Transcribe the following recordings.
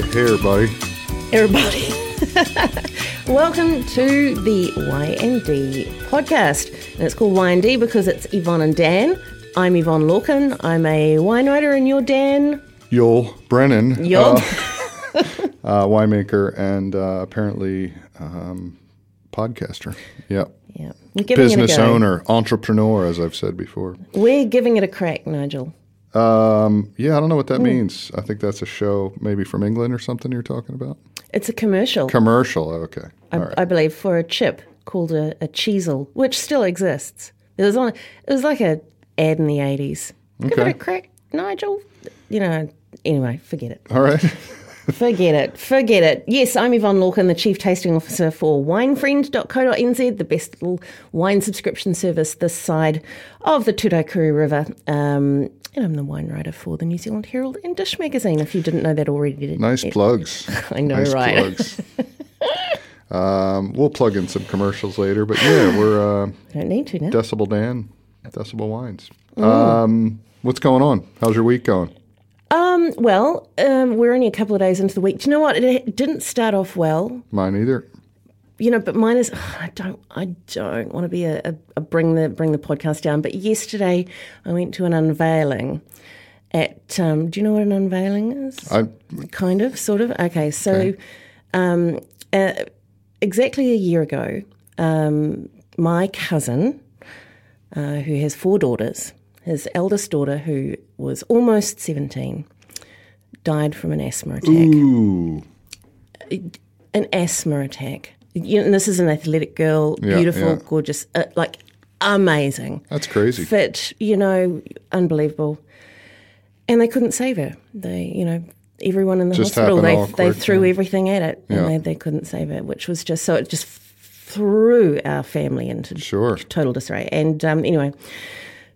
Hey everybody. everybody. Welcome to the Y&D podcast. And it's called Y&D because it's Yvonne and Dan. I'm Yvonne Lorkin. I'm a wine writer and you're Dan. Yul Brennan, Yul. uh, uh, winemaker and uh, apparently um, podcaster. Yep. Yeah. We're giving Business it a go. owner, entrepreneur, as I've said before. We're giving it a crack, Nigel. Um, yeah, I don't know what that means. I think that's a show maybe from England or something you're talking about. It's a commercial, Commercial. Okay. I, right. I believe, for a chip called a, a Cheezel, which still exists. It was on. It was like a ad in the 80s. Give it a crack, Nigel. You know, anyway, forget it. All right. Forget it. Forget it. Yes, I'm Yvonne Lorkin, the Chief Tasting Officer for winefriend.co.nz, the best little wine subscription service this side of the Tutaekuri River. Um, and I'm the wine writer for the New Zealand Herald and Dish magazine, if you didn't know that already. nice plugs. I know, right. nice right? plugs. um, we'll plug in some commercials later, but yeah, we're uh, Don't need to now. Decibel Dan, Decibel Wines. Um, what's going on? How's your week going? Um, well, um, we're only a couple of days into the week. Do you know what? It didn't start off well. Mine either. you know, but mine is. I don't. I don't want to be a, a, a bring the bring the podcast down. But yesterday, I went to an unveiling at. Um, do you know what an unveiling is? I kind of, sort of. Okay, so Um, uh, exactly a year ago, um, my cousin, uh, who has four daughters, his eldest daughter, who was almost seventeen, died from an asthma attack ooh an asthma attack. You know, this is an athletic girl, Yeah, beautiful, yeah. gorgeous, uh, like amazing, that's crazy. fit, you know, unbelievable. And they couldn't save her. They, you know, everyone in the Just hospital, they, all they threw yeah. everything at it and Yeah. they, they couldn't save it, which was just so it just threw our family into Sure. total disarray. And um, anyway,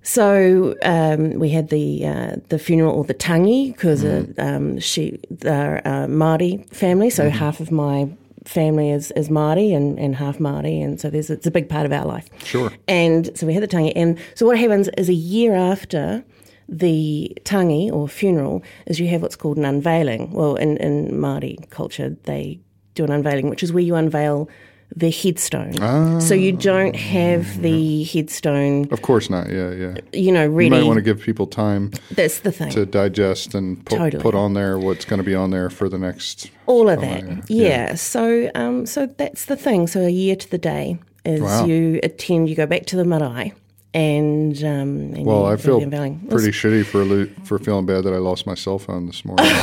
so um, we had the uh, the funeral or the tangi because Mm-hmm. um, she they're uh, Māori family, so half of my family is, is Māori and, and half Māori, and so there's it's a big part of our life. Sure. And so we had the tangi, and so what happens is a year after the tangi or funeral is you have what's called an unveiling. Well, in in Māori culture, they do an unveiling, which is where you unveil the headstone. So you don't have the headstone, Of course not. Yeah, yeah. you know, ready. You might want to give people time That's the thing. to digest and put, Totally. put on there what's going to be on there for the next. all of that. yeah. Yeah. So um so that's the thing. So a year to the day is Wow. you attend you go back to the marae and um and Well, I feel the unveiling. It was- pretty shitty for lo- for feeling bad that I lost my cell phone this morning.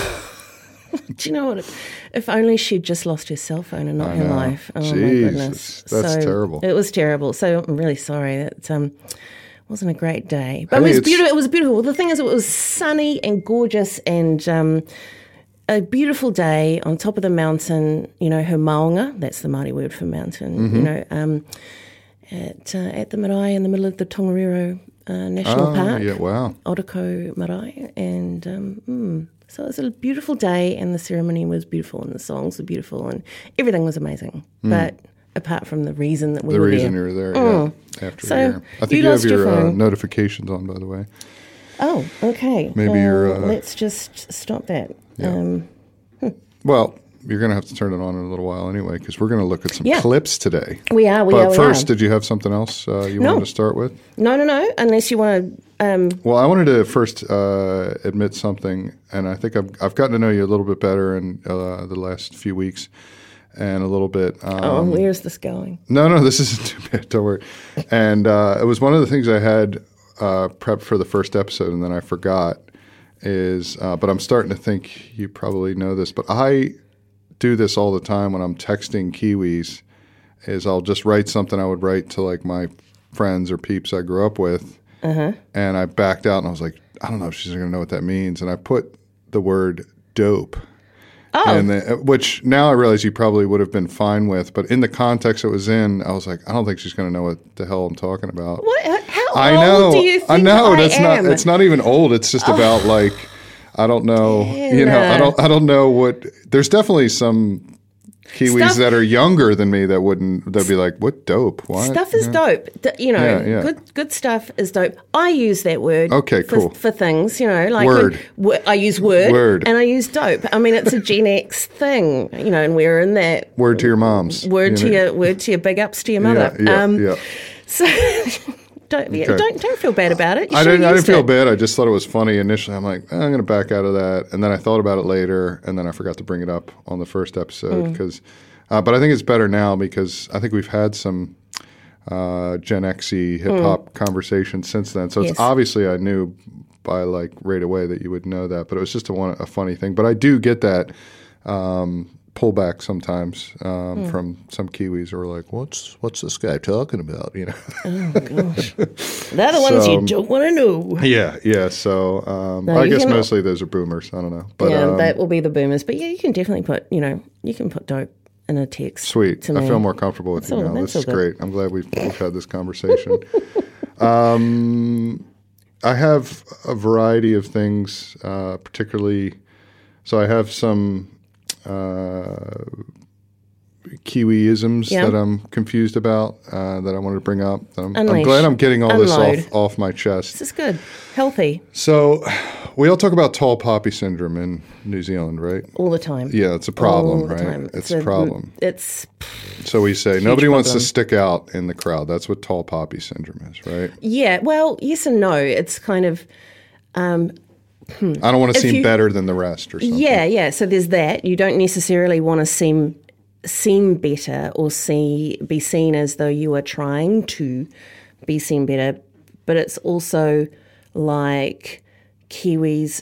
do you know what if only she'd just lost her cell phone and not her life. Oh my goodness. that's So terrible. It was terrible. So I'm really sorry that um wasn't a great day. But Hey, it was beautiful. It was beautiful. The thing is, it was sunny and gorgeous and um, a beautiful day on top of the mountain. You know, her maunga. That's the Māori word for mountain. Mm-hmm. You know, um, at uh, at the marae in the middle of the Tongariro uh, National oh, Park. yeah. Wow. Otukou Marae, and um, mm, so it was a beautiful day, and the ceremony was beautiful, and the songs were beautiful, and everything was amazing. But apart from the reason that we Hmm. The were reason there, you were there. Yeah. After So, a. I think you you, have your your uh, notifications on, by the way. oh, okay, Maybe you're, uh, let's just stop that. Um, Well, you're going to have to turn it on in a little while anyway, because we're going to look at some Yeah. clips today. we are, we but are, we first, are. did you have something else uh, you No. wanted to start with? no, no, no. Unless you want to, um, Well, I wanted to first uh, admit something, and I think I've, I've gotten to know you a little bit better in uh, the last few weeks, and a little bit. Um, oh, where's this going? No, no, this isn't too bad. Don't worry. And uh, it was one of the things I had uh, prepped for the first episode, and then I forgot. Is uh, but I'm starting to think you probably know this, but I do this all the time when I'm texting Kiwis. Is I'll just write something I would write to like my friends or peeps I grew up with, uh-huh. and I backed out and I was like, I don't know if she's going to know what that means, and I put the word dope. Oh, And the, uh, which now I realize you probably would have been fine with, but in the context it was in, I was like, I don't think she's going to know what the hell I'm talking about. what? How I old know, do you think I know. I That's am? not. It's not even old. It's just oh. about like, I don't know. You know, I don't. I don't know what. There's definitely some Kiwis Stuff- that are younger than me that wouldn't. They'd be like, "What dope? What?" Stuff is dope. D- You know, Yeah, yeah. good good stuff is dope. I use that word. Okay, for, cool. For things, you know, like Word. when- I use word, Word. and I use dope. I mean, it's a Gen X thing, you know, and we're in that Word to your moms. word to know? your word to your big ups to your mother. Yeah, yeah, um, yeah. So don't, Okay. don't don't feel bad about it. You I didn't. I didn't feel it. bad. I just thought it was funny initially. I'm like, "Eh, I'm going to back out of that, and then I thought about it later, and then I forgot to bring it up on the first episode Mm. because. Uh, but I think it's better now because I think we've had some uh, Gen Xy hip hop conversation since then. So it's Mm. Yes. obviously I knew by like right away that you would know that, but it was just a one a funny thing. But I do get that um, pullback sometimes um, Mm. from some Kiwis who are like, "What's what's this guy talking about?" You know. They're the ones So- you don't want to know. Yeah, yeah. So um, No, I guess can- mostly those are boomers. I don't know, but yeah, um, that will be the boomers. But yeah, you can definitely put, you know, you can put dope in a text. sweet. I feel more comfortable with That's you all- now. This is good. great. I'm glad we've, we've had this conversation. um, I have a variety of things, uh, particularly. So I have some Kiwiisms Yeah. that I'm confused about uh, that I wanted to bring up. I'm, I'm glad I'm getting all Unload. this off, off my chest. This is good, healthy So we all talk about tall poppy syndrome in New Zealand, right? all the time. Yeah, it's a problem, all the right? time. It's, a problem. It's So we say nobody wants to stick out in the crowd. That's what tall poppy syndrome is, right? yeah. Well, yes and no. It's kind of Hmm. I don't want to seem you- better than the rest or something. yeah, yeah. So there's that. You don't necessarily want to seem seem better or see be seen as though you are trying to be seen better, but it's also like Kiwis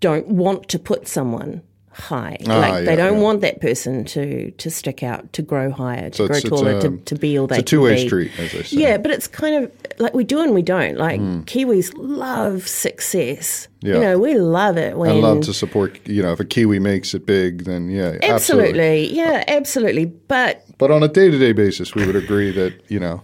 don't want to put someone high. like Ah, yeah, they don't yeah. want that person to to stick out, to grow higher, to So grow it's- it's taller, to, to be all they It's a two way street, as they say. Yeah, but it's kind of like we do and we don't. Like Kiwis love success. Yeah. You know, we love it when I love to support. You know, if a kiwi makes it big, then yeah, absolutely. absolutely, yeah, absolutely. But But on a day to day basis, we would agree that you know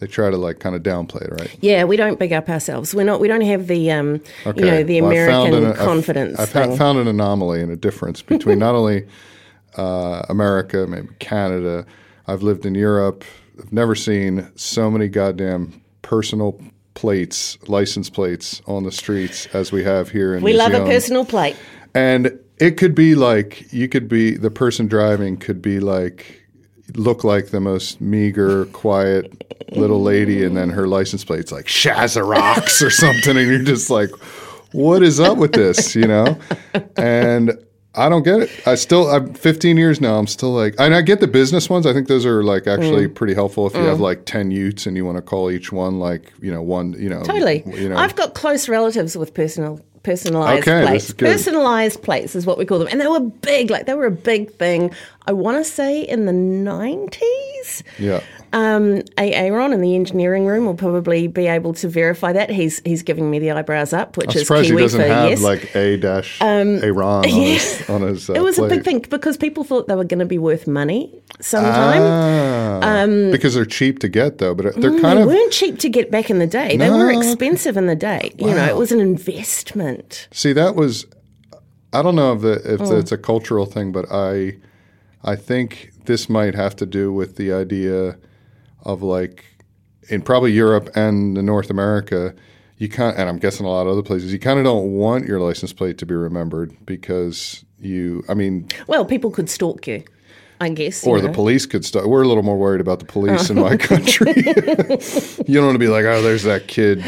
they try to like kind of downplay it, right? yeah, we don't big up ourselves. We're not. We don't have the um, Okay. you know, the Well, I American an- I've- confidence I've, thing. found an anomaly and a difference between not only uh, America, maybe Canada. I've lived in Europe. I've never seen so many goddamn personal plates, license plates on the streets as we have here in we New love Zealand. a personal plate. And it could be like you could be the person driving could be like look like the most meager, quiet little lady, and then her license plate's like Shazarox or something, and you're just like, what is up with this? You know? And I don't get it. I still, I'm 15 years now. I'm still like, and I get the business ones. I think those are like actually Mm. pretty helpful if you have like 10 utes and you want to call each one like, you know, one, you know, Totally. You know, I've got close relatives with personal personalized Okay, plates. Personalized plates is what we call them, and they were big. Like they were a big thing. I want to say in the nineties. yeah. Um, Aaron in the engineering room will probably be able to verify that. He's he's giving me the eyebrows up, which I'm is Kiwi he doesn't for have yes. like a dash Iran on his on his. Uh, it was a big thing because people thought they were going to be worth money sometime. Ah, because they're cheap to get though, but they're kind they of weren't cheap to get back in the day. They were expensive in the day. You know, it was an investment. see that was. I don't know if the, if Mm. it's a cultural thing, but I, I think this might have to do with the idea of like in probably Europe and North America, you can't, and I'm guessing a lot of other places, you kind of don't want your license plate to be remembered because you, I mean, Well, people could stalk you, I guess. or you the know. police could start. We're a little more worried about the police in Oh. my country. you don't want to be like, oh, there's that kid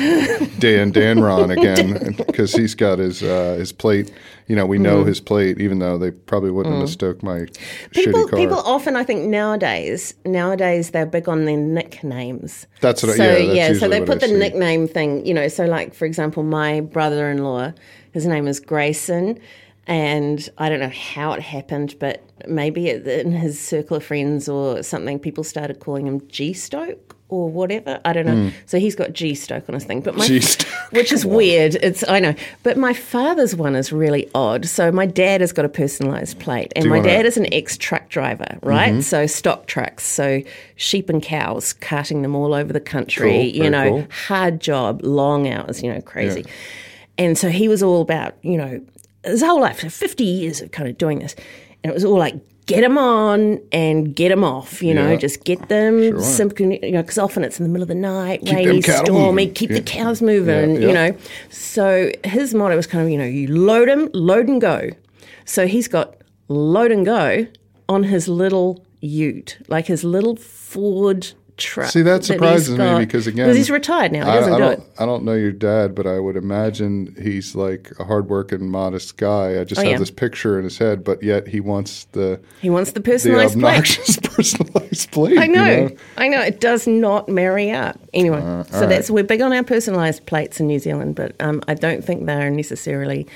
Dan Danron again, because he's got his uh, his plate. You know, we know his plate, even though they probably wouldn't have mistook my Mm. People, shitty car. people often, I think nowadays, nowadays they're big on their nicknames. That's what I- So yeah, that's so they put I the see. nickname thing. You know, so like for example, my brother-in-law, his name is Grayson, and I don't know how it happened, but maybe in his circle of friends or something, people started calling him G Stoke or whatever. I don't know. So he's got G Stoke on his thing, but my. Which is weird. It's I know, but my father's one is really odd. So my dad has got a personalised plate, and my dad is an ex truck driver, right? Mm-hmm. So stock trucks, so sheep and cows, carting them all over the country. Cool, you very know, cool. hard job, long hours. You know, crazy. And so he was all about you know his whole life, so fifty years of kind of doing this, and it was all like get them on and get them off. You know, Yeah. just get them simple. You know, because often it's in the middle of the night, them rainy, stormy. Keep Yeah. the cows moving. Yeah, You know, so his motto was kind of you know you load them, load and go. So he's got load and go on his little Ute, like his little Ford See, that surprises me got- because, again, because he's retired now, he I, doesn't I do don't, it. I don't know your dad, but I would imagine he's like a hardworking, modest guy. I just Oh, have yeah. this picture in his head, but yet he wants the He wants the the personalised plate. obnoxious personalized plate. I you know, I know. It does not marry up. Anyway, Uh, so that's we're big on our personalised plates in New Zealand, but um, I don't think they're necessarily.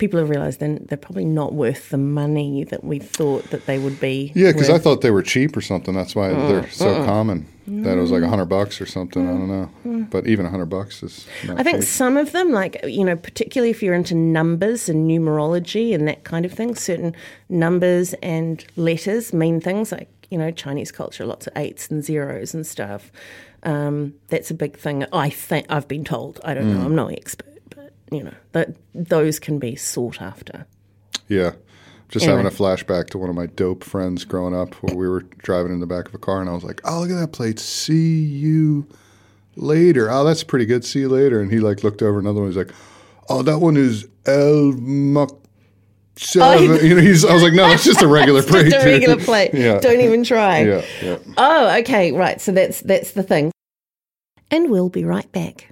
People have realised then they're probably not worth the money that we thought that they would be. Yeah, because I thought they were cheap or something. That's why they're Mm, so common. That it was like a hundred bucks or something. I don't know, but even a hundred bucks is. Not Mm. I think cheap. some of them, like you know, particularly if you're into numbers and numerology and that kind of thing, certain numbers and letters mean things. Like you know, Chinese culture, lots of eights and zeros and stuff. Um, that's a big thing. I think I've been told. I don't Mm. know. I'm no expert, but you know, that those can be sought after. Yeah. Just Anyway. having a flashback to one of my dope friends growing up where we were driving in the back of a car and I was like, oh, look at that plate. See you later. Oh, that's pretty good. See you later. And he like looked over another one. He's like, oh, that one is El Muck. Oh, Seven. you know, he's, I was like, no, that's just a regular plate. Oh, Just a regular plate. yeah. Don't even try. yeah. Yeah. Oh, okay, right. So that's that's the thing. And we'll be right back.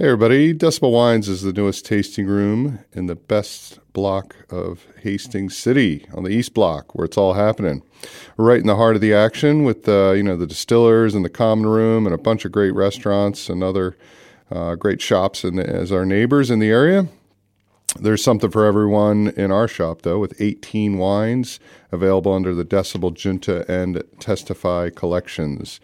Hey, everybody. Decibel Wines is the newest tasting room in the best block of Hastings City on the East Block, where it's all happening. We're right in the heart of the action with uh, you know the distillers and the common room and a bunch of great restaurants and other uh, great shops and as our neighbors in the area. There's something for everyone in our shop, though, with 18 wines available under the Decibel Junta and Testify collections.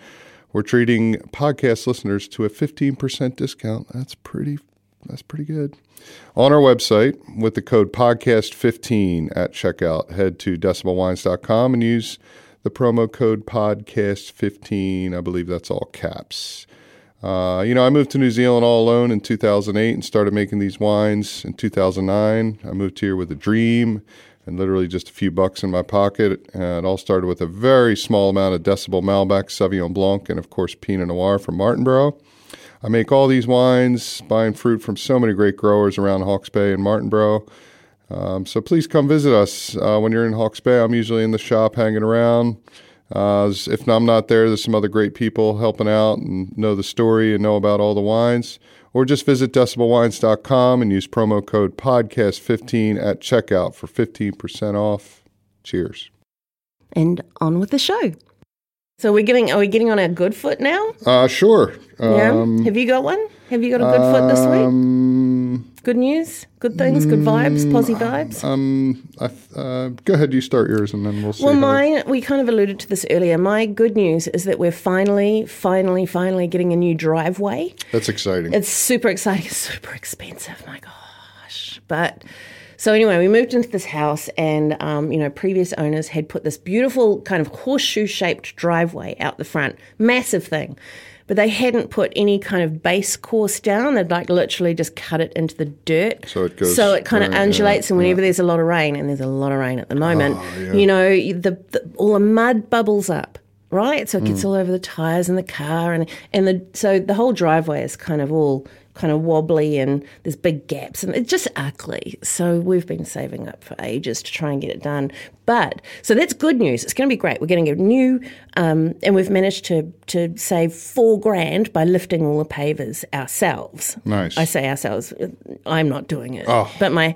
We're treating podcast listeners to a 15% discount. That's pretty that's pretty good. On our website with the code podcast15 at checkout, head to decibelwines.com and use the promo code podcast15. I believe that's all caps. Uh, you know, I moved to New Zealand all alone in 2008 and started making these wines in 2009. I moved here with a dream and literally just a few bucks in my pocket. And it all started with a very small amount of Decibel Malbec, Sauvignon Blanc, and of course Pinot Noir from Martinborough. I make all these wines, buying fruit from so many great growers around Hawke's Bay and Martinborough. Um, so please come visit us uh, when you're in Hawke's Bay. I'm usually in the shop hanging around. Uh, if I'm not there, there's some other great people helping out and know the story and know about all the wines. Or just visit decibelwines.com and use promo code podcast15 at checkout for 15% off. Cheers. And on with the show. So we're getting are we getting on our good foot now? Uh, sure. Yeah. Um, Have you got one? Have you got a good foot this week? um, Good news, good things, good vibes, posy vibes. um, I, th- uh, go ahead, you start yours and then we'll see. Well, mine, we kind of alluded to this earlier. My good news is that we're finally, finally, finally getting a new driveway. That's exciting. It's super exciting. It's super expensive. My gosh. But so anyway, we moved into this house, and um, you know, previous owners had put this beautiful kind of horseshoe-shaped driveway out the front, massive thing. But they hadn't put any kind of base course down. They'd like literally just cut it into the dirt. So it goes- So it kind of right, yeah, undulates, and whenever there's a lot of rain, and there's a lot of rain at the moment, Oh, you know, the, the all the mud bubbles up right? So it Mm. gets all over the tires and the car, and and the so the whole driveway is kind of all kind of wobbly, and there's big gaps, and it's just ugly. So we've been saving up for ages to try and get it done. But so that's good news. It's going to be great. We're getting a new, um, and we've managed to to save four grand by lifting all the pavers ourselves. Nice. I say ourselves. I'm not doing it, Oh. but my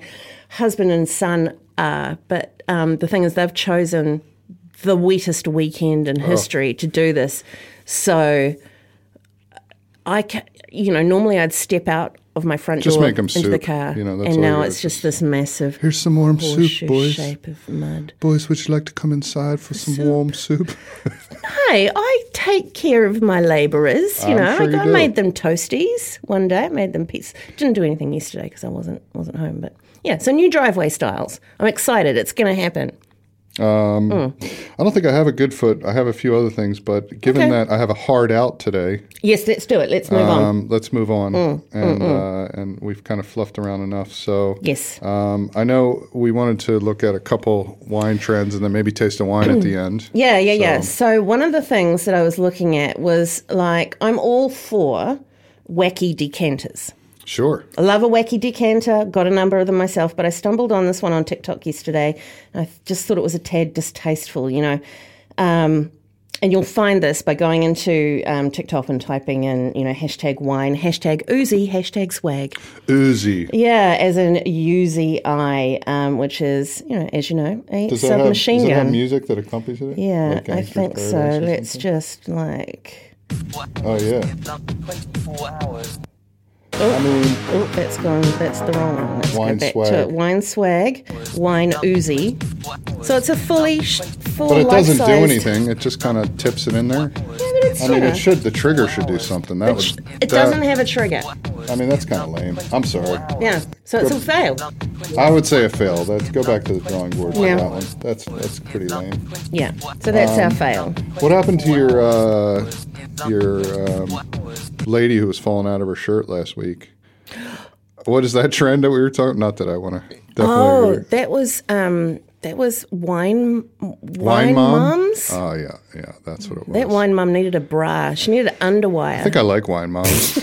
husband and son are. But um, the thing is, they've chosen the wettest weekend Oh. in history to do this. So I, ca- you know, normally I'd step out of my front Just door into the car, You know, that's and now it's just this massive Here's some warm soup, boys. shape of mud. Boys, would you like to come inside for some warm soup? Hey, I take care of my labourers. You I'm know, sure I, you I made them toasties one day. I made them pizza. Didn't do anything yesterday because I wasn't wasn't home. But yeah, so new driveway styles. I'm excited. It's going to happen. Um, I don't think I have a good foot. I have a few other things, but given Okay. that I have a hard out today, Yes, let's do it. Let's move on. um, let's move on. Mm, and uh, and we've kind of fluffed around enough. So Yes. um, I know we wanted to look at a couple wine trends and then maybe taste a wine at the end. Yeah, yeah, yeah. So- So one of the things that I was looking at was like I'm all for wacky decanters. Sure. I love a wacky decanter, got a number of them myself, but I stumbled on this one on TikTok yesterday. And I just thought it was a tad distasteful, you know. Um, and you'll find this by going into um, TikTok and typing in, you know, hashtag wine, hashtag Uzi, hashtag swag. Uzi. Yeah, as in Uzi I, um, which is, you know, as you know, a Does that, have, submachine does it have music that accompanies it? yeah, Like I think so. Paradise Let's just like. Oh yeah. 24 hours. I mean, Oh, that's gone. That's the wrong one. Let's Wine go back swag. to it. Wine swag, wine Uzi. So it's a fully sh- full but it doesn't do life-sized- anything. It just kind of tips it in there. Yeah, but it's, I mean, it should. The trigger should do something. That it, would. that- doesn't have a trigger. I mean, that's kind of lame. I'm sorry. Yeah, so it's a fail. I would say a fail. Let's go back to the drawing board for Yeah. that one. That's that's pretty lame. Yeah, so that's Um, our fail. What happened to your uh, your um, lady who was falling out of her shirt last week? What is that trend that we were talking? Not that I want to. Oh, agree. that was um, that was wine wine, wine mom. mums. Oh yeah, yeah, that's what it was. that wine mom needed a bra. She needed an underwire. I think I like wine moms.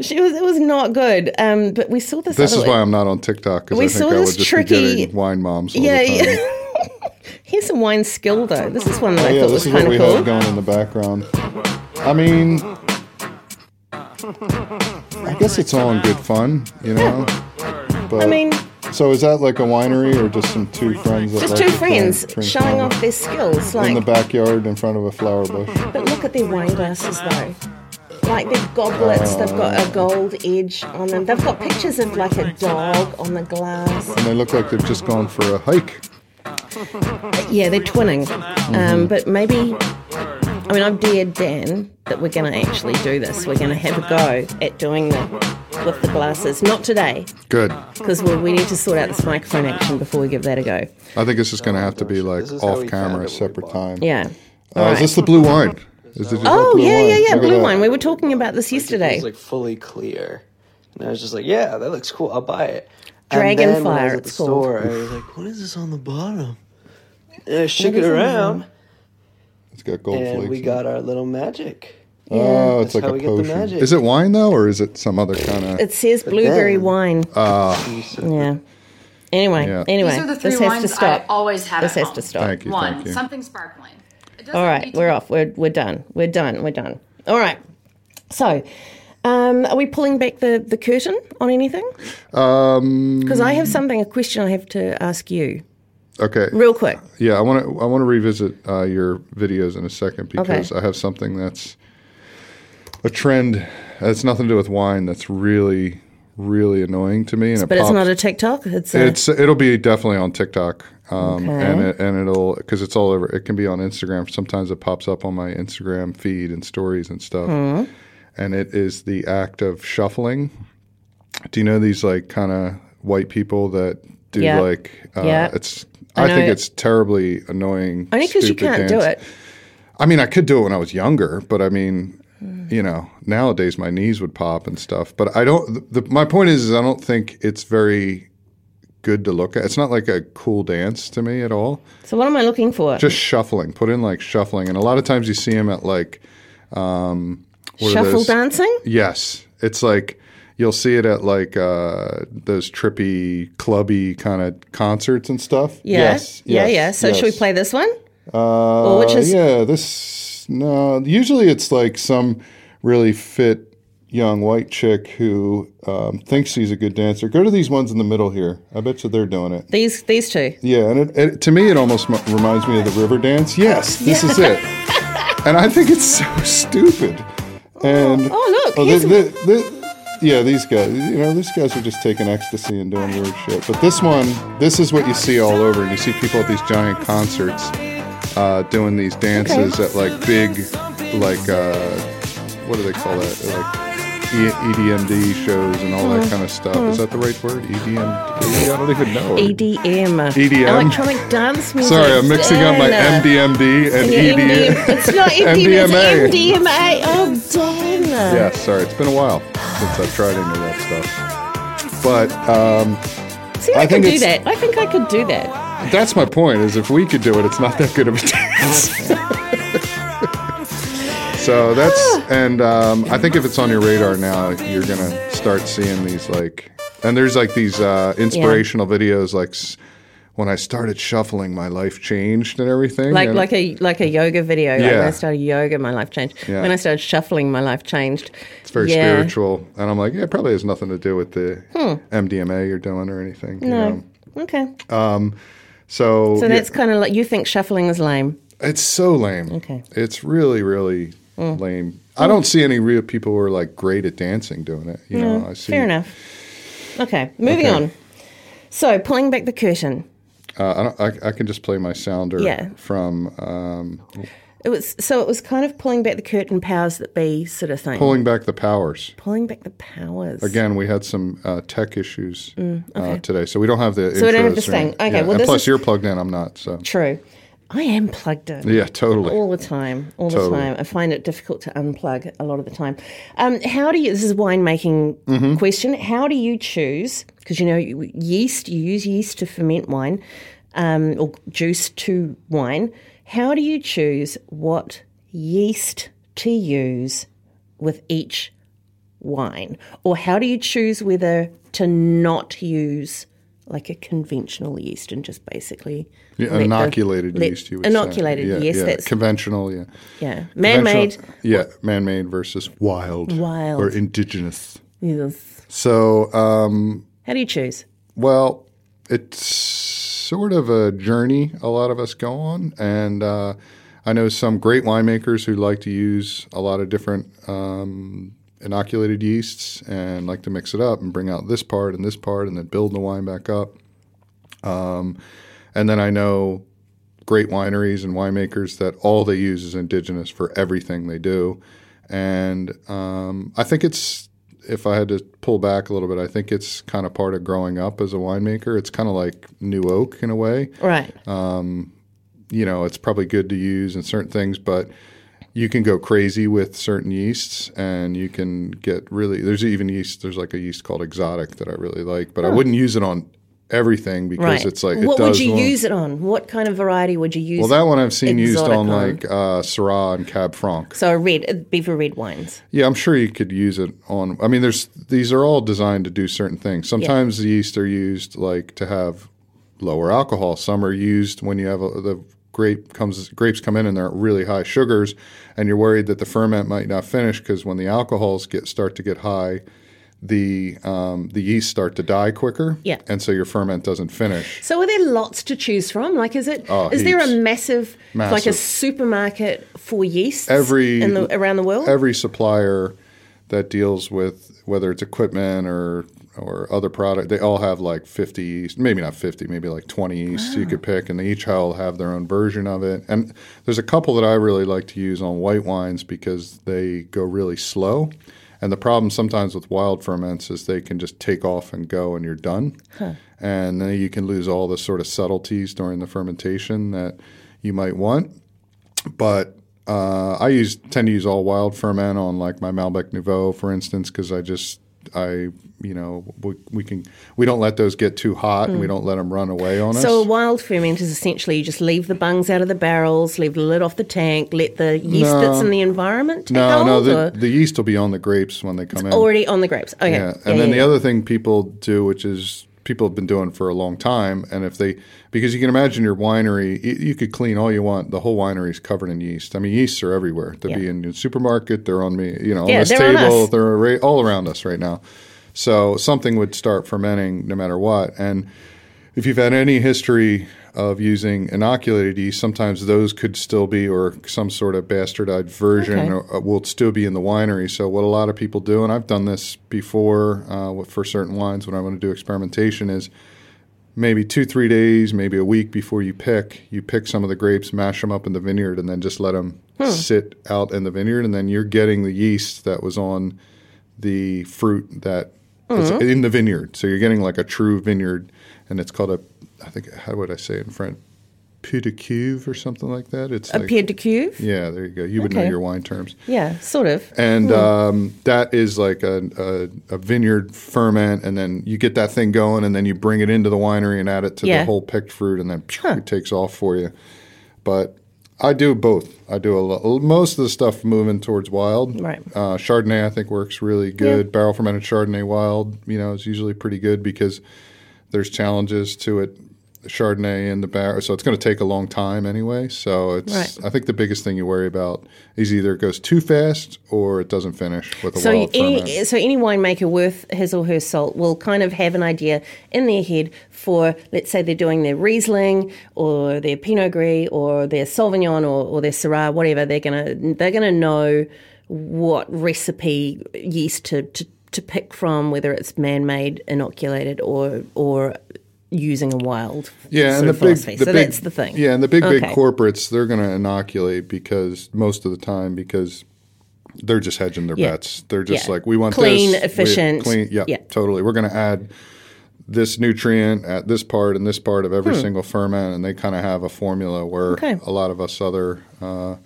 she was. It was not good. Um, but we saw this. This is why I'm not on TikTok because I think I would this just tricky- be getting wine moms Yeah, yeah. Here's some wine skill though. This is one that I Oh, yeah, thought this was is what kind we of cool. have going in the background. I mean, I guess it's all in good fun, you know. But I mean, so is that like a winery or just some two friends? That just like two friends showing off their skills. like in the backyard in front of a flower bush. but look at their wine glasses though. Like their goblets, they've got Uh. a gold edge on them. They've got pictures of like a dog on the glass. And they look like they've just gone for a hike. Yeah, they're twinning. Mm-hmm. Um, but maybe, I mean, I've dared Dan that we're going to actually do this. We're going to have a go at doing the with the glasses. Not today, Good. because we, we need to sort out this microphone action before we give that a go. I think this is going to have to be like This is how off camera, it separate time. Yeah. Uh, All Is this the blue wine? Is it, is that Oh blue yeah, wine? yeah, yeah, Look blue that. wine. We were talking about this yesterday. It was like fully clear. And I was just like, yeah, that looks cool. I'll buy it. And Dragonfire, then when I was at the it's called. store, I was like, what is this on the bottom? And I shook What it is around, It's got gold and flakes. we got it. our little magic. Oh, That's it's like how a we get the potion. magic. Is it wine though, or is it some other kind of? It says blueberry then- wine. yeah. Anyway, Yeah. anyway, These are the three this has wines to stop. I always have this at has home. to stop. Thank you. One, thank you. something sparkling. It doesn't All right, need to we're be- off. We're we're done. We're done. We're done. All right. So, um, are we pulling back the, the curtain on anything? Um, Because I have something, a question I have to ask you, okay. real quick. Yeah, I want to. I want to revisit uh, your videos in a second because Okay. I have something that's a trend. That's nothing to do with wine. That's really, really annoying to me. And it But it's pops- not a TikTok. It's a, It's it'll be definitely on TikTok, um, Okay. and it, and it'll because it's all over. It can be on Instagram. Sometimes it pops up on my Instagram feed and stories and stuff. Hmm. And it is the act of shuffling. Do you know these like kind of white people that do Yeah. like? Uh, Yeah. It's. I I, think it. it's terribly annoying. only because you can't do it. I mean, I could do it when I was younger, but I mean, you know, nowadays my knees would pop and stuff. But I don't. The, my point is, is I don't think it's very good to look at. It's not like a cool dance to me at all. So what am I looking for? Just shuffling. Put in like shuffling, and a lot of times you see them at like um, Shuffle dancing? Yes, it's like you'll see it at like uh, those trippy, clubby kind of concerts and stuff. Yeah. Yes, yeah, yes, yeah. So should we play this one? Uh, Or which is- yeah, this no. Usually it's like some really fit young white chick who um, thinks she's a good dancer. Go to these ones in the middle here. I bet you they're doing it. These these two. Yeah, and it, it, to me it almost m- reminds me of the river dance. Yes, this is it. And I think it's so stupid. And Oh, look, oh, here's- the- the- the- yeah, these guys. You know, these guys are just taking ecstasy and doing weird shit. But this one, this is what you see all over, and you see people at these giant concerts uh, doing these dances at like big, like uh, what do they call that? Like EDMD shows and all that kind of stuff. Is that the right word? EDMD? I don't even know. EDM. EDM? Electronic dance music. Sorry, I'm mixing up my MDMD and Yeah, EDM. MDM. It's not MDMA. it's MDMA. Oh, damn. Yeah, sorry, it's been a while since I've tried any of that stuff. But um, See, I, I could do that. I think I could do that. that's my point. Is if we could do it, it's not that good of a dance. so that's and um, I think if it's on your radar now, you're gonna start seeing these like and there's like these uh, inspirational videos like. When I started shuffling, my life changed and everything. Like and- like a like a yoga video. Like when I started yoga, my life changed. Yeah. When I started shuffling, my life changed. It's very yeah. spiritual, and I'm like, yeah, it probably has nothing to do with the MDMA you're doing or anything. you Hmm. No. know? Okay. So, So yeah, that's kind of like you think shuffling is lame. it's so lame. Okay. Hmm. It's really, really lame. I don't see any real people who are like great at dancing doing it. You know, I see. Fair enough. Okay, moving Okay. on. So pulling back the curtain. Uh, I, don't, I, I can just play my sounder Yeah. from um, It was so it was kind of pulling back the curtain, powers that be sort of thing. pulling back the powers. Pulling back the powers. Again, we had some uh, tech issues uh, today, so we don't have the. Mm, So we don't have the sting. Okay, yeah, well, and plus is- you're plugged in. I'm not. So True. I am plugged in. yeah, totally. All the time, all the time. I find it difficult to unplug a lot of the time. Um, how do you? This is a winemaking Mm-hmm. question. How do you choose? Because you know yeast. You use yeast to ferment wine, um, or juice to wine. How do you choose what yeast to use with each wine, or how do you choose whether to not use like a conventional yeast and just basically Yeah, the- inoculated let- yeast, would say. inoculated? Yeah, yes, yeah. that's conventional. Yeah, yeah, man-made. Yeah, man-made versus wild, Wild. or indigenous. Yes. So, um, How do you choose? well, it's sort of a journey a lot of us go on, and uh, I know some great winemakers who like to use a lot of different um, inoculated yeasts and like to mix it up and bring out this part and this part, and then build the wine back up. Um, and then I know great wineries and winemakers that all they use is indigenous for everything they do. And um, I think it's, if I had to pull back a little bit, I think it's kind of part of growing up as a winemaker. It's kind of like new oak in a way. Right. You know, it's probably good to use in certain things, but you can go crazy with certain yeasts and you can get really, there's even yeast, there's like a yeast called exotic that I really like, but I wouldn't use it on everything because right. it's like, what it would you use it on? What kind of variety would you use? Well, that one I've seen used on on? like uh, Syrah and Cab Franc. so red, it'd be for red wines. Yeah, I'm sure you could use it on. I mean, there's these are all designed to do certain things. Sometimes the yeast are used like to have lower alcohol. Some are used when you have a, the grape comes grapes come in and they're at really high sugars, and you're worried that the ferment might not finish because when the alcohols get start to get high, the um, the yeast start to die quicker. Yeah. and so your ferment doesn't finish. So are there lots to choose from? Like, is it? Oh, is there a heaps. massive, like a supermarket for yeast Every- in the, around the world? every supplier that deals with whether it's equipment or or other product, they all have like 50 yeast, maybe not 50, maybe like 20 yeasts you could pick, and they each all have their own version of it. And there's a couple that I really like to use on white wines because they go really slow. And the problem sometimes with wild ferments is they can just take off and go, and you're done. And then you can lose all the sort of subtleties during the fermentation that you might want but uh, I use tend to use all wild ferment on like my Malbec Nouveau, for instance, because I just I you know we, we can we don't let those get too hot and we hmm. don't let them run away on us. So a wild ferment is essentially you just leave the bungs out of the barrels, leave the lid off the tank, let the yeast No. that's in the environment No, no, the, the yeast will be on the grapes when they come in. already on the grapes. Okay. Yeah, and then the other thing people do, which is people have been doing for a long time, and if they because you can imagine your winery, you, could clean all you want, the whole winery is covered in yeast. I mean, yeasts are everywhere. They'll be in your supermarket. They're on me, you know, Yeah, on this they're table. They're ra- all around us right now. So something would start fermenting no matter what, and if you've had any history of using inoculated yeast, sometimes those could still be, or some sort of bastardized version, Okay. or, uh, will still be in the winery. So what a lot of people do, and I've done this before uh, with- for certain wines when I want to do experimentation, is maybe two, three days, maybe a week before you pick, you pick some of the grapes, mash them up in the vineyard, and then just let them sit out in the vineyard, and then you're getting the yeast that was on the fruit that is in the vineyard. So you're getting like a true vineyard, and it's called a, I think, how would I say it in French? Pied de cuve or something like that. It's A like, pied de cuve? Yeah, there you go. You would know your wine terms. Yeah, sort of. And um, that is like a, a, a vineyard ferment, and then you get that thing going, and then you bring it into the winery and add it to Yeah. the whole picked fruit, and then phew, it takes off for you. But I do both. I do a lot. Most of the stuff moving towards wild. Right. Uh, Chardonnay, I think, works really good. Barrel fermented Chardonnay wild, you know, is usually pretty good because there's challenges to it. The Chardonnay in the barrel, so it's going to take a long time anyway. So it's, Right. I think the biggest thing you worry about is either it goes too fast or it doesn't finish with a So wild any ferment. so any winemaker worth his or her salt will kind of have an idea in their head for let's say they're doing their Riesling or their Pinot Gris or their Sauvignon or, or their Syrah, whatever. They're gonna they're gonna know what recipe yeast to, to, to pick from, whether it's man made, inoculated, or or using a wild Yeah, and the big, philosophy. the so big, that's the thing. Yeah, and the big, big corporates, they're going to inoculate because most of the time because they're just hedging their Yeah. bets. They're just Yeah. like, we want Clean, this, efficient. clean. Yeah, Yeah. totally. We're going to add this nutrient at this part and this part of Hmm. every single ferment, and they kind of have a formula where Okay. a lot of us other uh,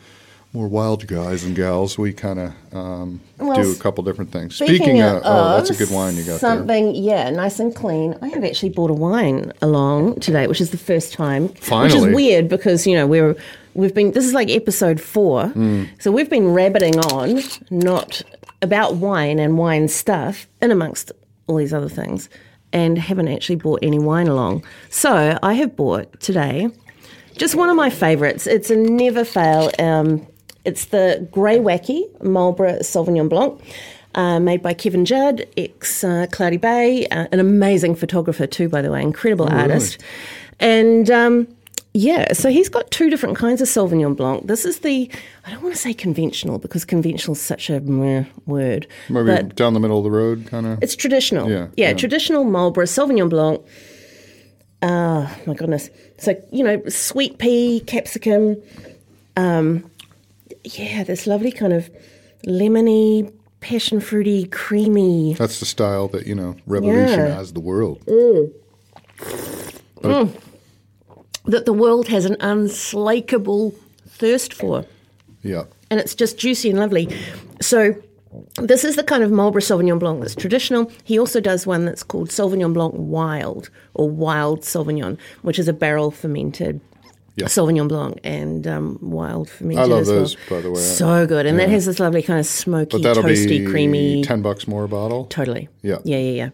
more wild guys and gals, we kind of um, Well, do a couple different things. Speaking, Speaking, of, oh, that's a good wine you got there. something, yeah, nice and clean. I have actually bought a wine along today, which is the first time. Finally, which is weird because you know we're we've been. This is like episode four, Hmm. so we've been rabbiting on not about wine and wine stuff, in amongst all these other things, and haven't actually bought any wine along. So I have bought today just one of my favourites. It's a never fail. Um, it's the Greywacke Marlborough Sauvignon Blanc, uh, made by Kevin Judd, ex uh, Cloudy Bay, uh, an amazing photographer too, by the way, incredible artist. And um, yeah, so he's got two different kinds of Sauvignon Blanc. This is the I don't want to say conventional because conventional is such a meh word, Maybe but down the middle of the road, kind of. it's traditional. Yeah, yeah, yeah. traditional Marlborough Sauvignon Blanc. Ah, my goodness. So, you know, sweet pea, capsicum. Um, yeah, this lovely kind of lemony, passion fruity, creamy. That's the style that you know revolutionized the world. Mm. Mm. that the world has an unslakable thirst for. Yeah. and it's just juicy and lovely. So this is the kind of Marlborough Sauvignon Blanc that's traditional. He also does one that's called Sauvignon Blanc Wild or Wild Sauvignon, which is a barrel fermented Yeah. Sauvignon Blanc and um, wild fermented. I love as well. those, by the way. So good, and that has this lovely kind of smoky, But toasty, be creamy. ten bucks more a bottle. totally. Yeah. Yeah, yeah, yeah.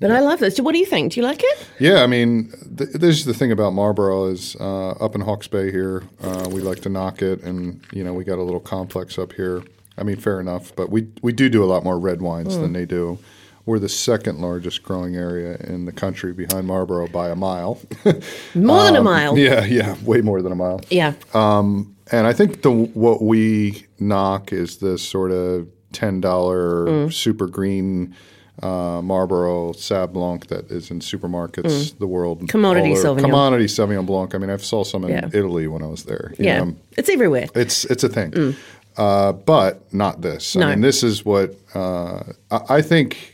But I love this. So what do you think? Do you like it? Yeah, I mean, th- this is the thing about Marlborough is uh, up in Hawke's Bay here, uh, we like to knock it, and you know we got a little complex up here. I mean, fair enough, but we we do do a lot more red wines Hmm. than they do. We're the second largest growing area in the country behind Marlborough by a mile. More than a mile. Um, yeah, yeah, way more than a mile. Yeah. And I think the what we knock is this sort of ten dollar Mm. super green uh, Marlborough Sauv Blanc that is in supermarkets the world. Mm. Commodity. Sauvignon. Commodity Sauvignon Blanc. I mean, I saw some in Yeah. Italy when I was there. you yeah. know. It's everywhere. It's it's a thing, uh, but not this. No. I mean, this is what uh, I, I think.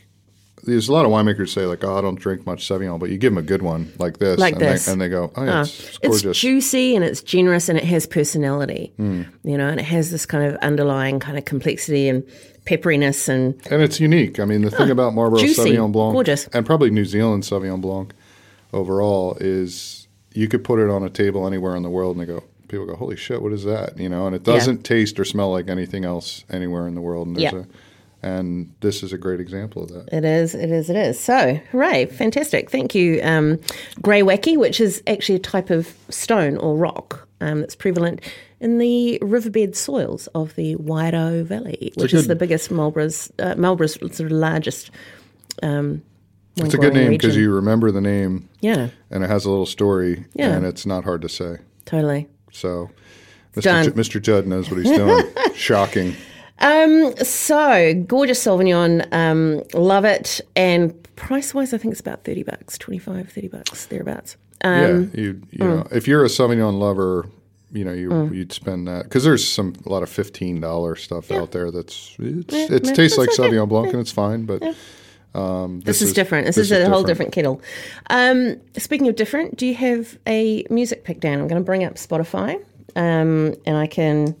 There's a lot of winemakers say like, "Oh, I don't drink much Sauvignon," but you give them a good one like this, Like and, this. They, and they go, "Oh, yeah, Uh, it's, it's it's juicy and it's generous and it has personality, Hmm. you know, and it has this kind of underlying kind of complexity and pepperiness and And it's unique. I mean, the thing about Marlborough juicy, Sauvignon Blanc, gorgeous. and probably New Zealand Sauvignon Blanc overall, is you could put it on a table anywhere in the world, and they go, people go, "Holy shit, what is that?" You know, and it doesn't taste or smell like anything else anywhere in the world. And, there's Yeah. a, and this is a great example of that. it is, it is, it is. So, hooray, fantastic. Thank you. Um, Greywacke, which is actually a type of stone or rock um, that's prevalent in the riverbed soils of the Wairau Valley, which is the biggest Marlborough's, uh, Marlborough's sort of largest um, It's a good name because you remember the name, Yeah, and it has a little story, Yeah. and it's not hard to say. totally. So, Mr. J- Mr. Judd knows what he's doing. Shocking. Um, so gorgeous Sauvignon, um, love it. And price wise, I think it's about 30 bucks, 25, 30 bucks, thereabouts. Um, yeah, you you know, if you're a Sauvignon lover, you know you Mm. you'd spend that because there's some a lot of fifteen dollar stuff out there that's it's, Yeah, it tastes like okay. Sauvignon Blanc and it's fine, but um, This, is, different. This, is, a whole different kettle. Um, speaking of different, do you have a music pick down? I'm going to bring up Spotify, um, and I can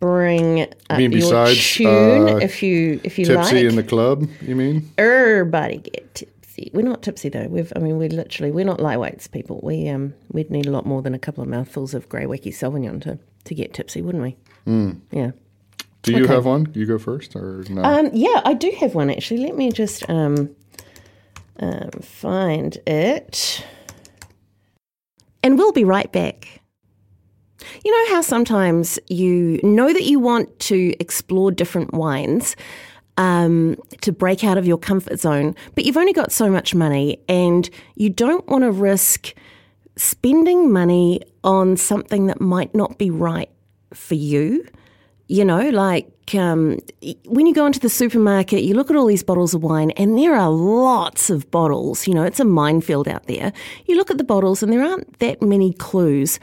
bring up mean your tune uh, if you if you Tipsy like. in the club, you mean? Everybody get tipsy. We're not tipsy though. We've I mean we're literally we're not lightweights people. We um we'd need a lot more than a couple of mouthfuls of Greywacke Sauvignon to to get tipsy, wouldn't we? Mm. Yeah. Do you Okay. have one? You go first or no? Um, yeah, I do have one actually. Let me just um, um, find it. And we'll be right back. You know how sometimes you know that you want to explore different wines um, to break out of your comfort zone, but you've only got so much money and you don't want to risk spending money on something that might not be right for you. You know, like um, when you go into the supermarket, you look at all these bottles of wine, and there are lots of bottles. You know, it's a minefield out there. You look at the bottles, and there aren't that many clues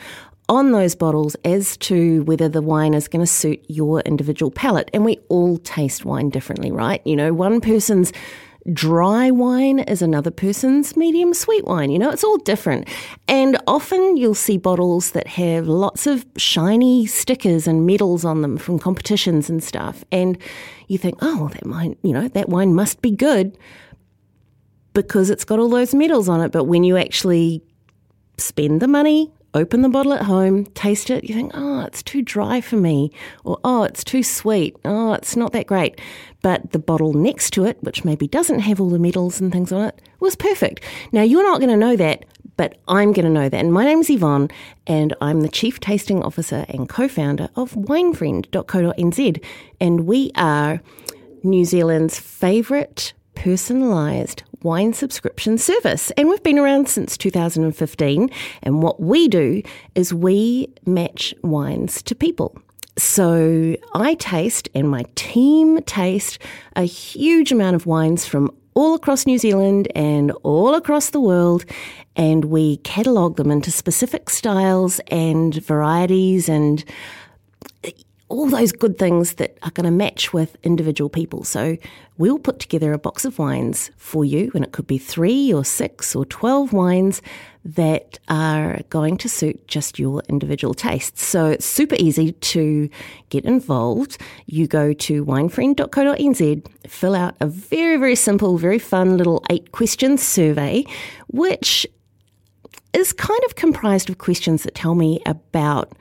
on those bottles as to whether the wine is going to suit your individual palate. And we all taste wine differently, right? You know, one person's dry wine is another person's medium sweet wine. You know, it's all different. And often you'll see bottles that have lots of shiny stickers and medals on them from competitions and stuff. And you think, oh, that wine, you know, that wine must be good because it's got all those medals on it. But when you actually spend the money, open the bottle at home, taste it, you think, oh, it's too dry for me, or oh, it's too sweet, oh, it's not that great. But the bottle next to it, which maybe doesn't have all the metals and things on it, was perfect. Now, you're not going to know that, but I'm going to know that. And my name's Yvonne, and I'm the Chief Tasting Officer and co founder of winefriend.co.nz. And we are New Zealand's favourite personalised wine subscription service. And we've been around since 2015. And what we do is we match wines to people. So I taste and my team taste a huge amount of wines from all across New Zealand and all across the world. And we catalogue them into specific styles and varieties and all those good things that are going to match with individual people. So we'll put together a box of wines for you, and it could be three or six or 12 wines that are going to suit just your individual tastes. So it's super easy to get involved. You go to winefriend.co.nz, fill out a very, very simple, very fun little eight question survey, which is kind of comprised of questions that tell me about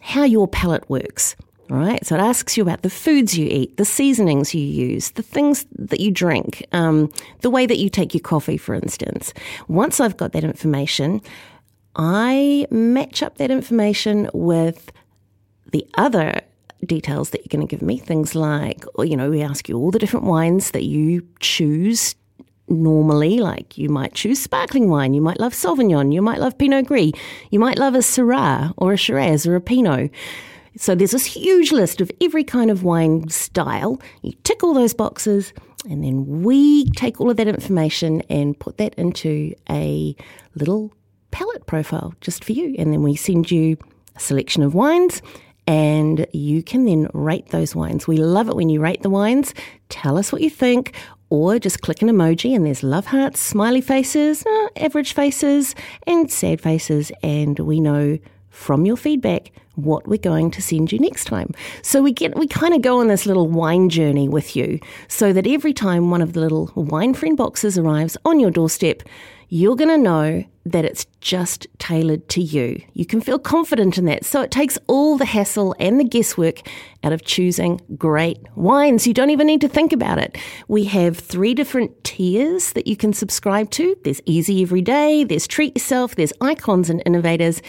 how your palate works. Right, so it asks you about the foods you eat, the seasonings you use, the things that you drink, um, the way that you take your coffee, for instance. Once I've got that information, I match up that information with the other details that you're going to give me. Things like, you know, we ask you all the different wines that you choose normally, like you might choose sparkling wine, you might love Sauvignon, you might love Pinot Gris, you might love a Syrah or a Shiraz or a Pinot. So there's this huge list of every kind of wine style. You tick all those boxes, and then we take all of that information and put that into a little palate profile just for you. And then we send you a selection of wines and you can then rate those wines. We love it when you rate the wines. Tell us what you think, or just click an emoji, and there's love hearts, smiley faces, uh, average faces, and sad faces. And we know from your feedback what we're going to send you next time. So we get we kind of go on this little wine journey with you so that every time one of the little wine friend boxes arrives on your doorstep, you're going to know that it's just tailored to you. You can feel confident in that. So it takes all the hassle and the guesswork out of choosing great wines. You don't even need to think about it. We have three different tiers that you can subscribe to. There's easy every day, there's treat yourself, there's icons and innovators,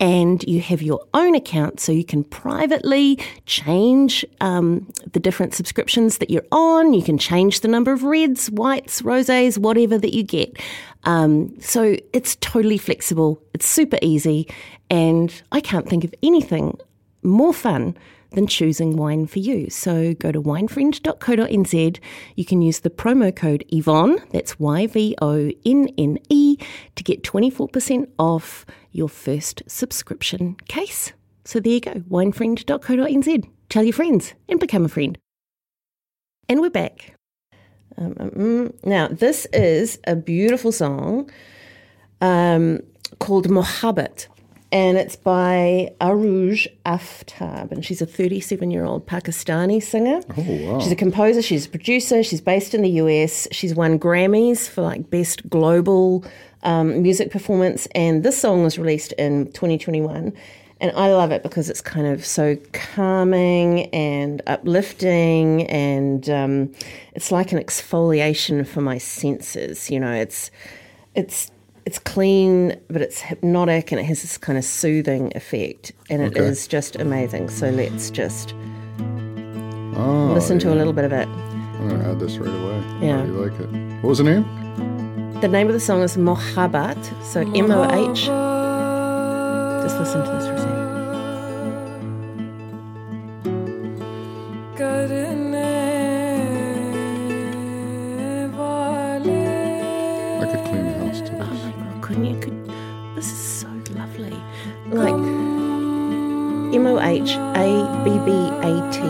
and you have your own account so you can privately change um, the different subscriptions that you're on. You can change the number of reds, whites, rosés, whatever that you get. Um, so it's totally flexible, it's super easy, and I can't think of anything more fun than choosing wine for you. So go to winefriend.co.nz. You can use the promo code Yvonne, that's Y V O N N E, to get 24% off your first subscription case. So there you go, winefriend.co.nz. Tell your friends and become a friend. And we're back. Um, um, mm. Now, this is a beautiful song um, called Mohabbat, and it's by Arooj Aftab, and she's a 37 year old Pakistani singer. Oh, wow. She's a composer, she's a producer, she's based in the US. She's won Grammys for like Best Global um, Music Performance, and this song was released in 2021. And I love it because it's kind of so calming and uplifting, and um, it's like an exfoliation for my senses. You know, it's it's it's clean, but it's hypnotic, and it has this kind of soothing effect, and it is Okay. just amazing. So let's just Oh, listen to a little bit of it. I'm gonna add this right away. Yeah. I really like it. What was the name? The name of the song is Mohabbat, so M O H. Just listen to this for H A B B A T.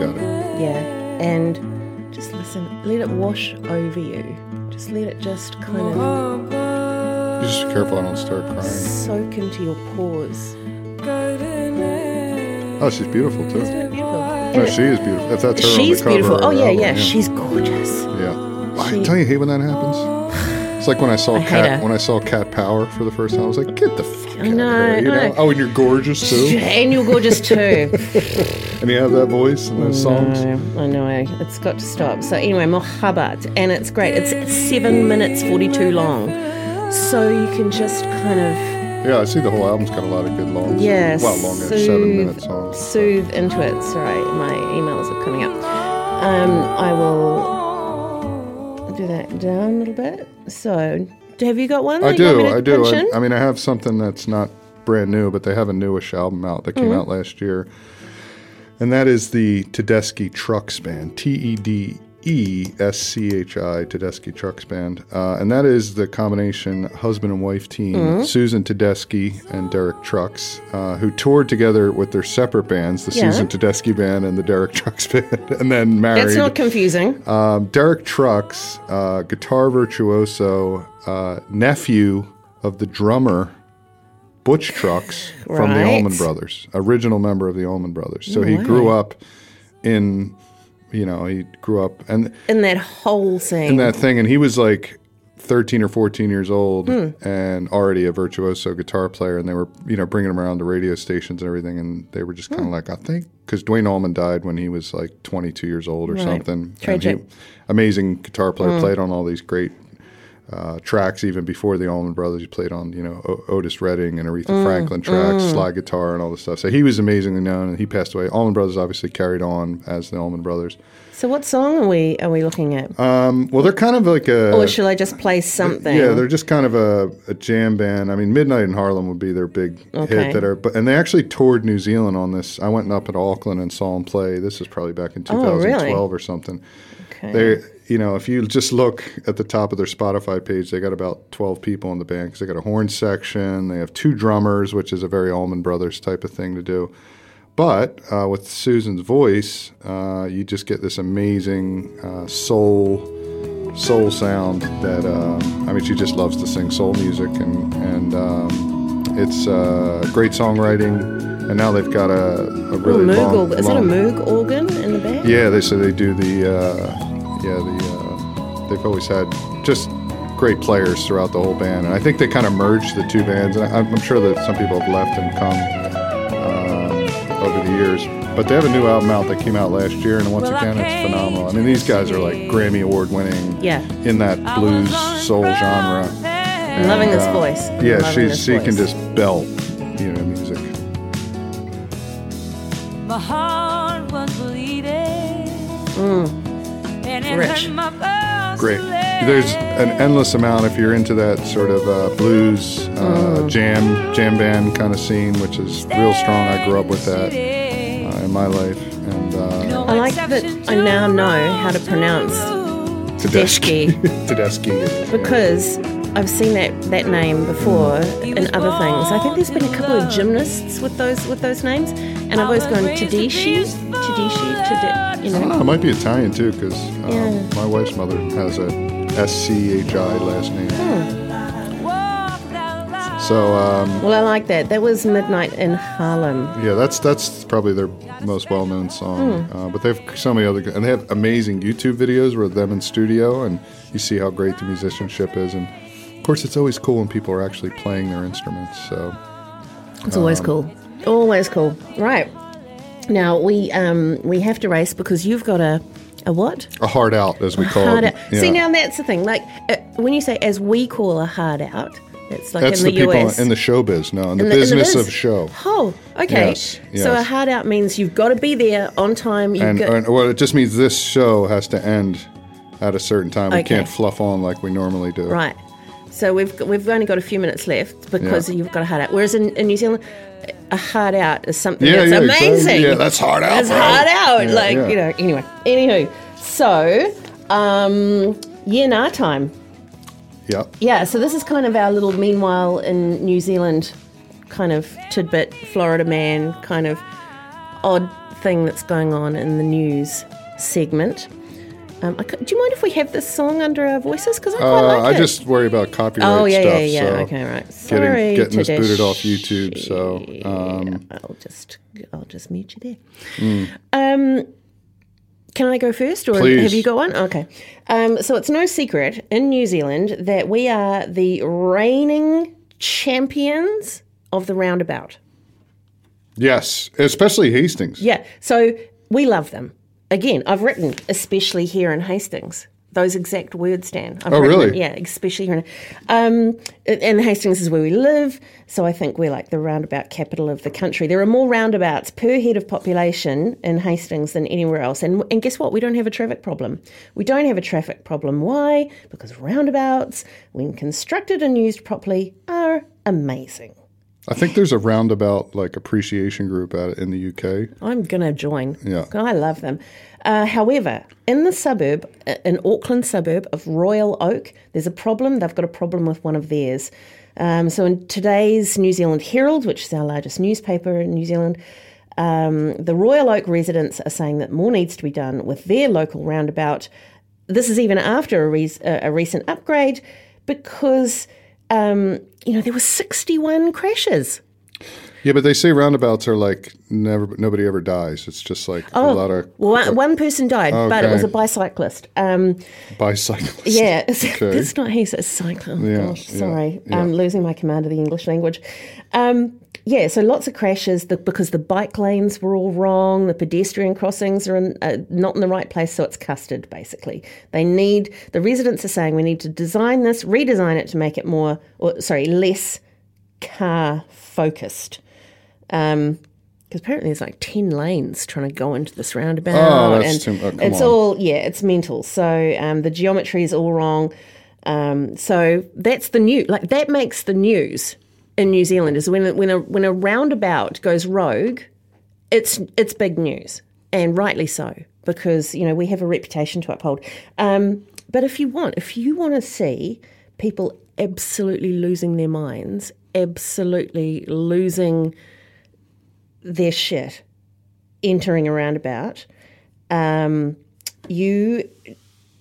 Got it. Yeah, and just listen. Let it wash over you. Just let it just kind of You just be careful I don't start crying. soak into your pores. Oh, she's beautiful too. Beautiful? No, And she is beautiful. If that's her on she's the cover beautiful. Oh yeah, uh, album, yeah, she's gorgeous. Yeah. I She- tell you, I hate when that happens. It's like when I saw I Cat when I saw Cat Power for the first time. I was like, get the fuck out know, of here. You know? Oh, and you're gorgeous too. And you're gorgeous too. and you have that voice and those songs. I know. It's got to stop. So anyway, Mohabbat, and it's great. It's seven minutes forty-two long, so you can just kind of Yeah, I see the whole album's got a lot of good long yeah, Well, long soothe, seven minute songs. soothe into it. Sorry, my emails are coming up. Um, I will do that down a little bit. So, have you got one? I me do, I do. I. I mean, I have something that's not brand new, but they have a newish album out that came Mm-hmm. out last year, and that is the Tedeschi Trucks Band. T E D E S C H I Tedeschi Trucks Band, uh, and that is the combination husband and wife team Mm-hmm. Susan Tedeschi and Derek Trucks, uh, who toured together with their separate bands, the Yeah. Susan Tedeschi Band and the Derek Trucks Band, and then married. That's not confusing. Um, Derek Trucks, uh, guitar virtuoso, uh, nephew of the drummer Butch Trucks from the Right. Allman Brothers, original member of the Allman Brothers. So he grew up in, you know, he grew up and In that whole scene. in that thing, and he was like 13 or 14 years old Hmm. and already a virtuoso guitar player. And they were, you know, bringing him around to radio stations and everything. And they were just Hmm. kind of like, I think, because Duane Allman died when he was like 22 years old or Right. something. And Tragic. he- amazing guitar player, Hmm. played on all these great uh, tracks even before the Allman Brothers. He played on, you know, o- Otis Redding and Aretha Mm, Franklin tracks, slide guitar, and all this stuff. So he was amazingly known, and he passed away. Allman Brothers obviously carried on as the Allman Brothers. so, what song are we are we looking at? Um, well, they're kind of like a. or shall I just play something? Yeah, they're just kind of a, a jam band. I mean, Midnight in Harlem would be their big Okay. hit that are, but and they actually toured New Zealand on this. I went up at Auckland and saw them play. This is probably back in Oh, really? 2012 or something. Okay. They, you know, if you just look at the top of their Spotify page, they got about 12 people in the band because they got a horn section. They have two drummers, which is a very Allman Brothers type of thing to do. But uh, with Susan's voice, uh, you just get this amazing uh, soul soul sound that uh, I mean, she just loves to sing soul music, and and um, it's uh, great songwriting. And now they've got a, a Oh, really Moog long, organ. Is it a Moog organ in the back? yeah, they so they do the uh, yeah the uh, they've always had just great players throughout the whole band, and I think they kind of merged the two bands. And I'm, I'm sure that some people have left and come um, over the years, but they have a new album out that came out last year, and once again, it's phenomenal. I mean, these guys are like Grammy award winning Yeah. in that blues soul genre. I'm loving this Uh, voice. Yeah, loving she's this she can just belt you know music. My heart was bleeding. And it Rich. hurt my pulse Great. There's an endless amount if you're into that sort of uh, blues uh, jam jam band kind of scene, which is real strong. I grew up with that. In my life. And uh, I like that I now know how to pronounce Tedeschi Tedeschi. because I've seen that, that name before in other things. I think there's been a couple of gymnasts with those with those names, and I've always gone Tedeschi, Tede, you I don't know, know. it might be Italian too, because um, Yeah. my wife's mother has a S C H I last name. Hmm. So um, Well, I like that. That was Midnight in Harlem. yeah, that's that's probably their most well-known song. Hmm. Uh, but they have so many other, and they have amazing YouTube videos where them in studio, and you see how great the musicianship is. And of course, it's always cool when people are actually playing their instruments. So It's always Um, cool. Always cool. Right. Now we um we have to race because you've got a a what? a hard out, as we call hard it. out. See now that's the thing. Like uh, when you say as we call a hard out, it's like that's in the, the, people US. in the showbiz, no, in the In the- in the business biz. of show. Oh, okay. Yes, So a yes. hard out means you've got to be there on time. And, got, and well, it just means this show has to end at a certain time. We can't fluff on like we normally do. right. So we've got- we've only got a few minutes left because Yeah. you've got a hard out. Whereas in, in New Zealand, a hard out is something Yeah, that's yeah, amazing. exactly. Yeah, that's hard out. That's bro. hard out. Yeah, like yeah. you know. Anyway. Anywho. So um, yeah, nah time. Yep. Yeah, so this is kind of our little meanwhile in New Zealand kind of tidbit, Florida man kind of odd thing that's going on in the news segment. Um, I, do you mind if we have this song under our voices? Because I quite Uh, like I it. just worry about copyright oh yeah, stuff. yeah, yeah. So okay, right. Sorry, getting getting this booted off YouTube. So um, I'll just I'll just mute you there. Hmm. Um, can I go first, or Please. have you got one? Okay. Um, so it's no secret in New Zealand that we are the reigning champions of the roundabout. yes, especially Hastings. Yeah. So we love them. Again, I've written especially here in Hastings. Those exact words, Dan. I've Oh, written really? Yeah, especially here. In, um, and Hastings is where we live, so I think we're like the roundabout capital of the country. There are more roundabouts per head of population in Hastings than anywhere else. And, and guess what? We don't have a traffic problem. We don't have a traffic problem. Why? Because roundabouts, when constructed and used properly, are amazing. I think there's a roundabout like appreciation group at in the UK. I'm going to join. Yeah. I love them. Uh, however, in the suburb, in Auckland suburb of Royal Oak, there's a problem. They've got a problem with one of theirs. Um, so, in today's New Zealand Herald, which is our largest newspaper in New Zealand, um, the Royal Oak residents are saying that more needs to be done with their local roundabout. This is even after a, re- a recent upgrade because, um, you know, there were 61 crashes. Yeah, but they say roundabouts are like never nobody ever dies. It's just like a lot of Oh, Well, one, one person died, but it was a Okay. bicyclist. Um, bicyclists. Yeah, it's, Okay. not he's a cyclist. Oh, Yeah, gosh, yeah, sorry, yeah. I'm losing my command of the English language. Um, yeah, so lots of crashes the, because the bike lanes were all wrong. The pedestrian crossings are in, uh, not in the right place, so it's custard basically. They need the residents are saying we need to design this, redesign it to make it more, or sorry, less car focused. Um, because apparently there's like 10 lanes trying to go into this roundabout. Oh, that's and too- oh, it's on. all, yeah, it's mental. So um, the geometry is all wrong. Um, so that's the new, like that makes the news in New Zealand is when, when, a, when a roundabout goes rogue, it's, it's big news and rightly so because, you know, we have a reputation to uphold. Um, but if you want, if you want to see people absolutely losing their minds, absolutely losing their shit entering a roundabout, um, you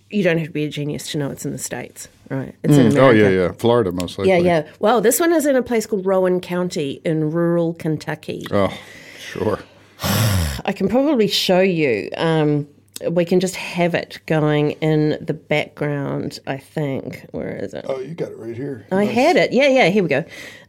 you don't have to be a genius to know it's in the states, right? It's in America. Oh yeah, yeah. Florida most likely. Yeah, yeah. Well, this one is in a place called Rowan County in rural Kentucky. Oh, sure. I can probably show you. Um, we can just have it going in the background, I think. Where is it? Oh, you got it right here. I had it. Yeah, yeah, here we go.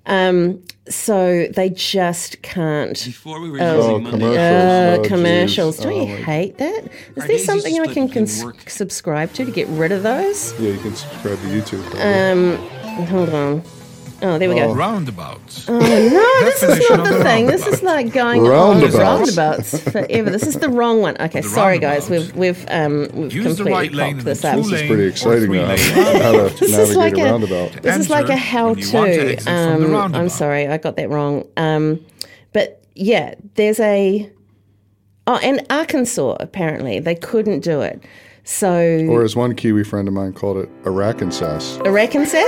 Um, so they just can't. Before we were Oh, using Monday, commercials. Uh, Oh, geez. commercials. Don't Oh, you my- hate that? Is there something I can cons- subscribe to to get rid of those? Yeah, you can subscribe to YouTube. Um, hold on. Oh, there we go. roundabouts. Oh, no, this is not the the thing. This is like going Roundabouts. on roundabouts forever. This is the wrong one. Okay, The sorry guys, we've we've um we've Use completely right lane cocked this up. this is pretty exciting three now. How to This is like a a roundabout. this is like a Enter how when you want to to. exit from the Um, I'm sorry, I got that wrong. Um, but yeah, there's a Oh, and Arkansas, apparently. They couldn't do it. So, Or as one Kiwi friend of mine called it, Arkansas. Arkansas?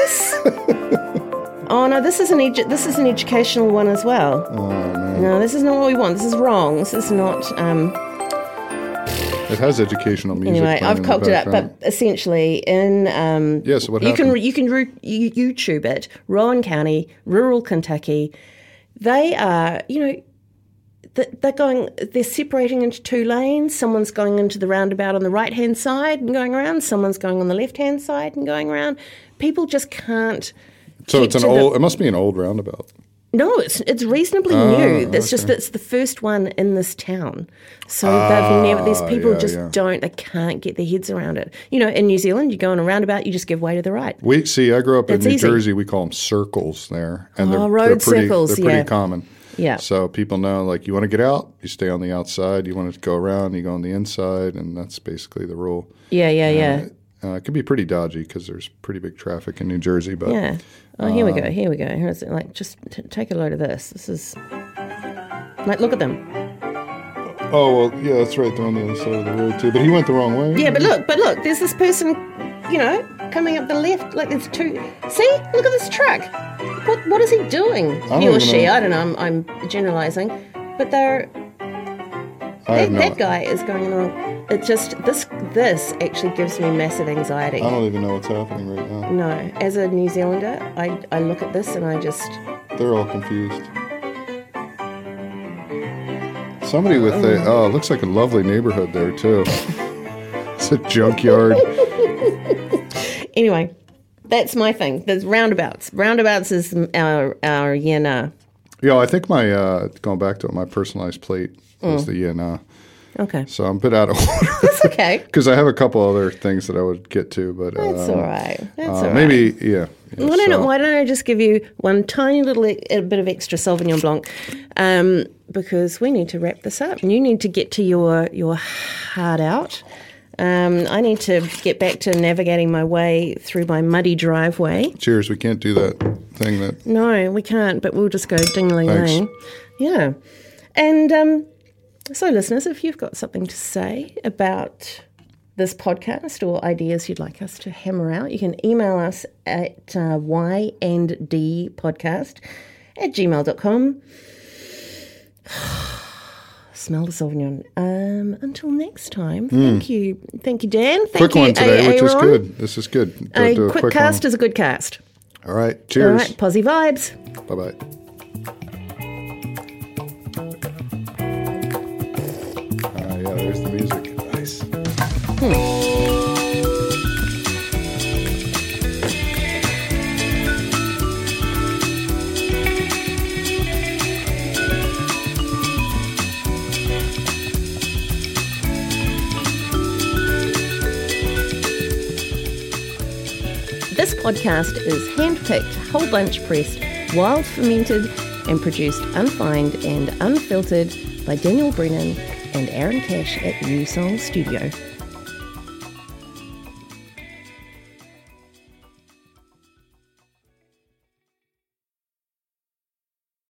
oh, no, this is, an edu- this is an educational one as well. Oh man, No, this is not what we want. This is wrong. This is not. Um, it has educational music. anyway, I've cocked it up, but essentially, in um, Yeah, so what you can you can ru- you, YouTube it. Rowan County, rural Kentucky. They are, you know, they're going. They're separating into two lanes. Someone's going into the roundabout on the right hand side and going around. Someone's going on the left hand side and going around. People just can't. So it's an the- old. It must be an old roundabout. No, it's it's reasonably Oh, new. It's just that it's the first one in this town. So they've never. These people Ah, yeah, just yeah. don't. They can't get their heads around it. You know, in New Zealand, you go on a roundabout, you just give way to the right. We see. I grew up That's in New easy. Jersey. We call them circles there, and they're, Oh, they're road pretty, circles, They're pretty yeah. common. Yeah. So people know, like, you want to get out, you stay on the outside. You want to go around, you go on the inside, and that's basically the rule. Yeah, yeah, yeah, Uh, it can be pretty dodgy because there's pretty big traffic in New Jersey. But yeah. Oh, here we go. Here we go. Here's like just t- take a load of this. This is like look at them. oh well, yeah, that's right. They're on the other side of the road too. But he went the wrong way. Yeah, but look, but look. There's this person, you know, coming up the left. Like there's two. See, look at this truck. What what is he doing? He or she? know. I don't know. I'm, I'm generalizing, but they're that, that guy is going wrong. It just this this actually gives me massive anxiety. I don't even know what's happening right now. No, as a New Zealander, I I look at this and I just They're all confused. Somebody with a oh, it looks like a lovely neighborhood there too. it's a junkyard. anyway. That's my thing. There's roundabouts. Roundabouts is our our yena. Yeah, I think my uh, going back to it, my personalized plate is Mm. the yin. Uh, Okay, so I'm a bit out of order that's okay. because I have a couple other things that I would get to, but That's um, all right. That's uh, all right. maybe yeah. yeah, Why don't, why don't I just give you one tiny little a bit of extra Sauvignon Blanc, um, because we need to wrap this up. And you need to get to your your heart out. Um, I need to get back to navigating my way through my muddy driveway. Cheers. We can't do that thing that. No, we can't, but we'll just go ding ling ling. Yeah. And um, so, listeners, if you've got something to say about this podcast or ideas you'd like us to hammer out, you can email us at uh, y and d podcast at gmail.com. Smell the Sauvignon. Um, until next time, thank you. Thank you, Dan. Thank Hmm. Quick you, one today, A- which is Aaron. good. This is good. Go A do quick, quick cast one. is a good cast. All right. Cheers. All right. posy vibes. Bye bye. There's the music. Nice. This podcast is handpicked, whole bunch pressed, wild fermented, and produced unfined and unfiltered by Daniel Brennan and Aaron Cash at New Song Studio.